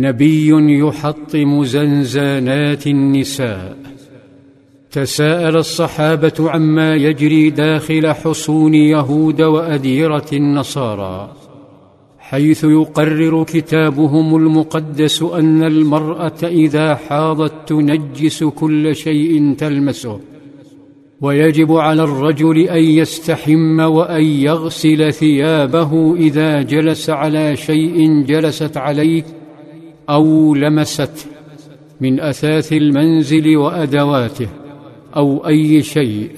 نبي يحطم زنزانات النساء. تساءل الصحابة عما يجري داخل حصون يهود وأديرة النصارى حيث يقرر كتابهم المقدس أن المرأة إذا حاضت تنجس كل شيء تلمسه ويجب على الرجل أن يستحم وأن يغسل ثيابه إذا جلس على شيء جلست عليه أو لمسته من أثاث المنزل وأدواته أو أي شيء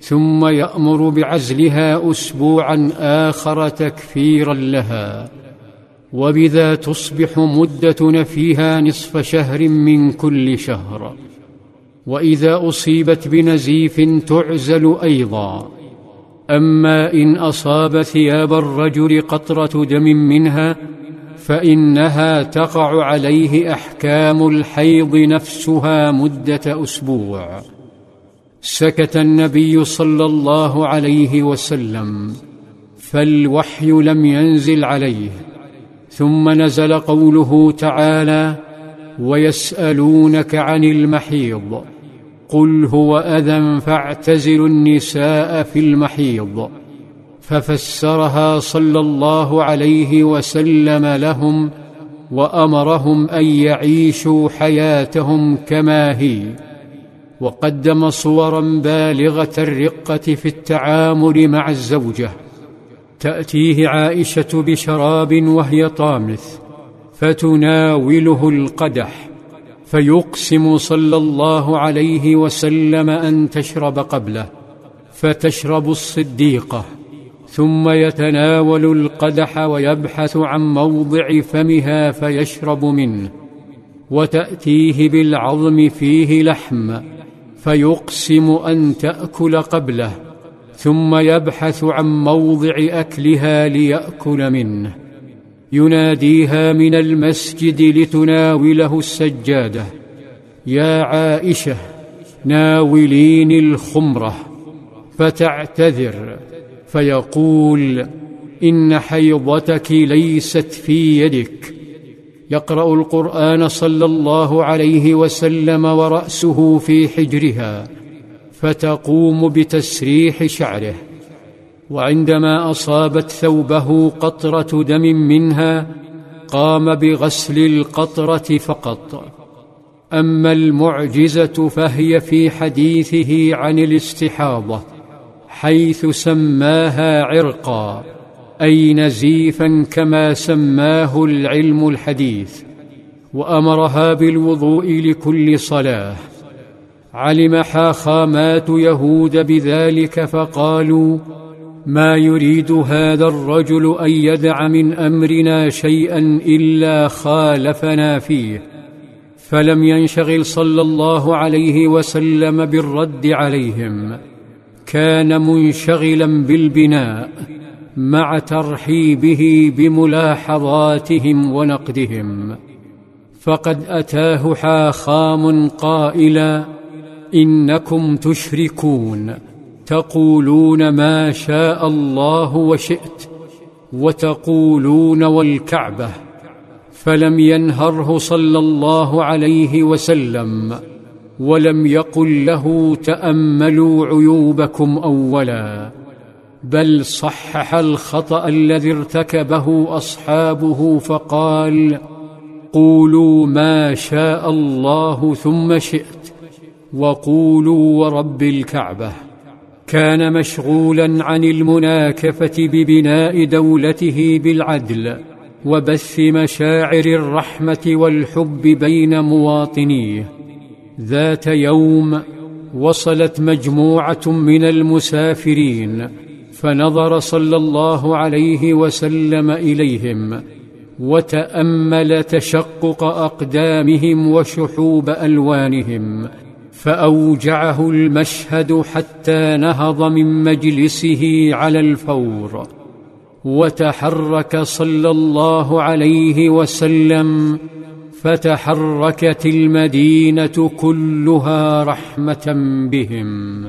ثم يأمر بعزلها اسبوعا آخر تكفيرا لها وبذا تصبح مدة نفيها نصف شهر من كل شهر. وإذا أصيبت بنزيف تعزل أيضا. أما إن أصاب ثياب الرجل قطرة دم منها فإنها تقع عليه أحكام الحيض نفسها مدة أسبوع. سكت النبي صلى الله عليه وسلم فالوحي لم ينزل عليه. ثم نزل قوله تعالى ويسألونك عن المحيض قل هو أذى فاعتزلوا النساء في المحيض. ففسرها صلى الله عليه وسلم لهم وأمرهم أن يعيشوا حياتهم كما هي. وقدم صورا بالغة الرقة في التعامل مع الزوجة. تأتيه عائشة بشراب وهي طامث فتناوله القدح فيقسم صلى الله عليه وسلم أن تشرب قبله فتشرب الصديقة. ثم يتناول القدح ويبحث عن موضع فمها فيشرب منه وتأتيه بالعظم فيه لحم فيقسم أن تأكل قبله ثم يبحث عن موضع أكلها ليأكل منه. يناديها من المسجد لتناوله السجادة يا عائشة ناوليني الخمرة. فتعتذر فيقول إن حيضتك ليست في يدك. يقرأ القرآن صلى الله عليه وسلم ورأسه في حجرها فتقوم بتسريح شعره. وعندما أصابت ثوبه قطرة دم منها قام بغسل القطرة فقط. أما المعجزة فهي في حديثه عن الاستحاضة. حيث سماها عرقا أي نزيفا كما سماه العلم الحديث وأمرها بالوضوء لكل صلاة. علم حاخامات يهود بذلك فقالوا ما يريد هذا الرجل أن يدع من أمرنا شيئا إلا خالفنا فيه فلم ينشغل صلى الله عليه وسلم بالرد عليهم. كان منشغلا بالبناء مع ترحيبه بملاحظاتهم ونقدهم. فقد أتاه حاخام قائلا إنكم تشركون تقولون ما شاء الله وشئت وتقولون والكعبة. فلم ينهره صلى الله عليه وسلم. ولم يقل له تأملوا عيوبكم أولا بل صحح الخطأ الذي ارتكبه أصحابه فقال قولوا ما شاء الله ثم شئت وقولوا ورب الكعبة. كان مشغولا عن المناكفة ببناء دولته بالعدل وبث مشاعر الرحمة والحب بين مواطنيه. ذات يوم وصلت مجموعة من المسافرين فنظر صلى الله عليه وسلم إليهم وتأمل تشقق أقدامهم وشحوب ألوانهم فأوجعه المشهد حتى نهض من مجلسه على الفور وتحرك صلى الله عليه وسلم فتحركت المدينة كلها رحمة بهم.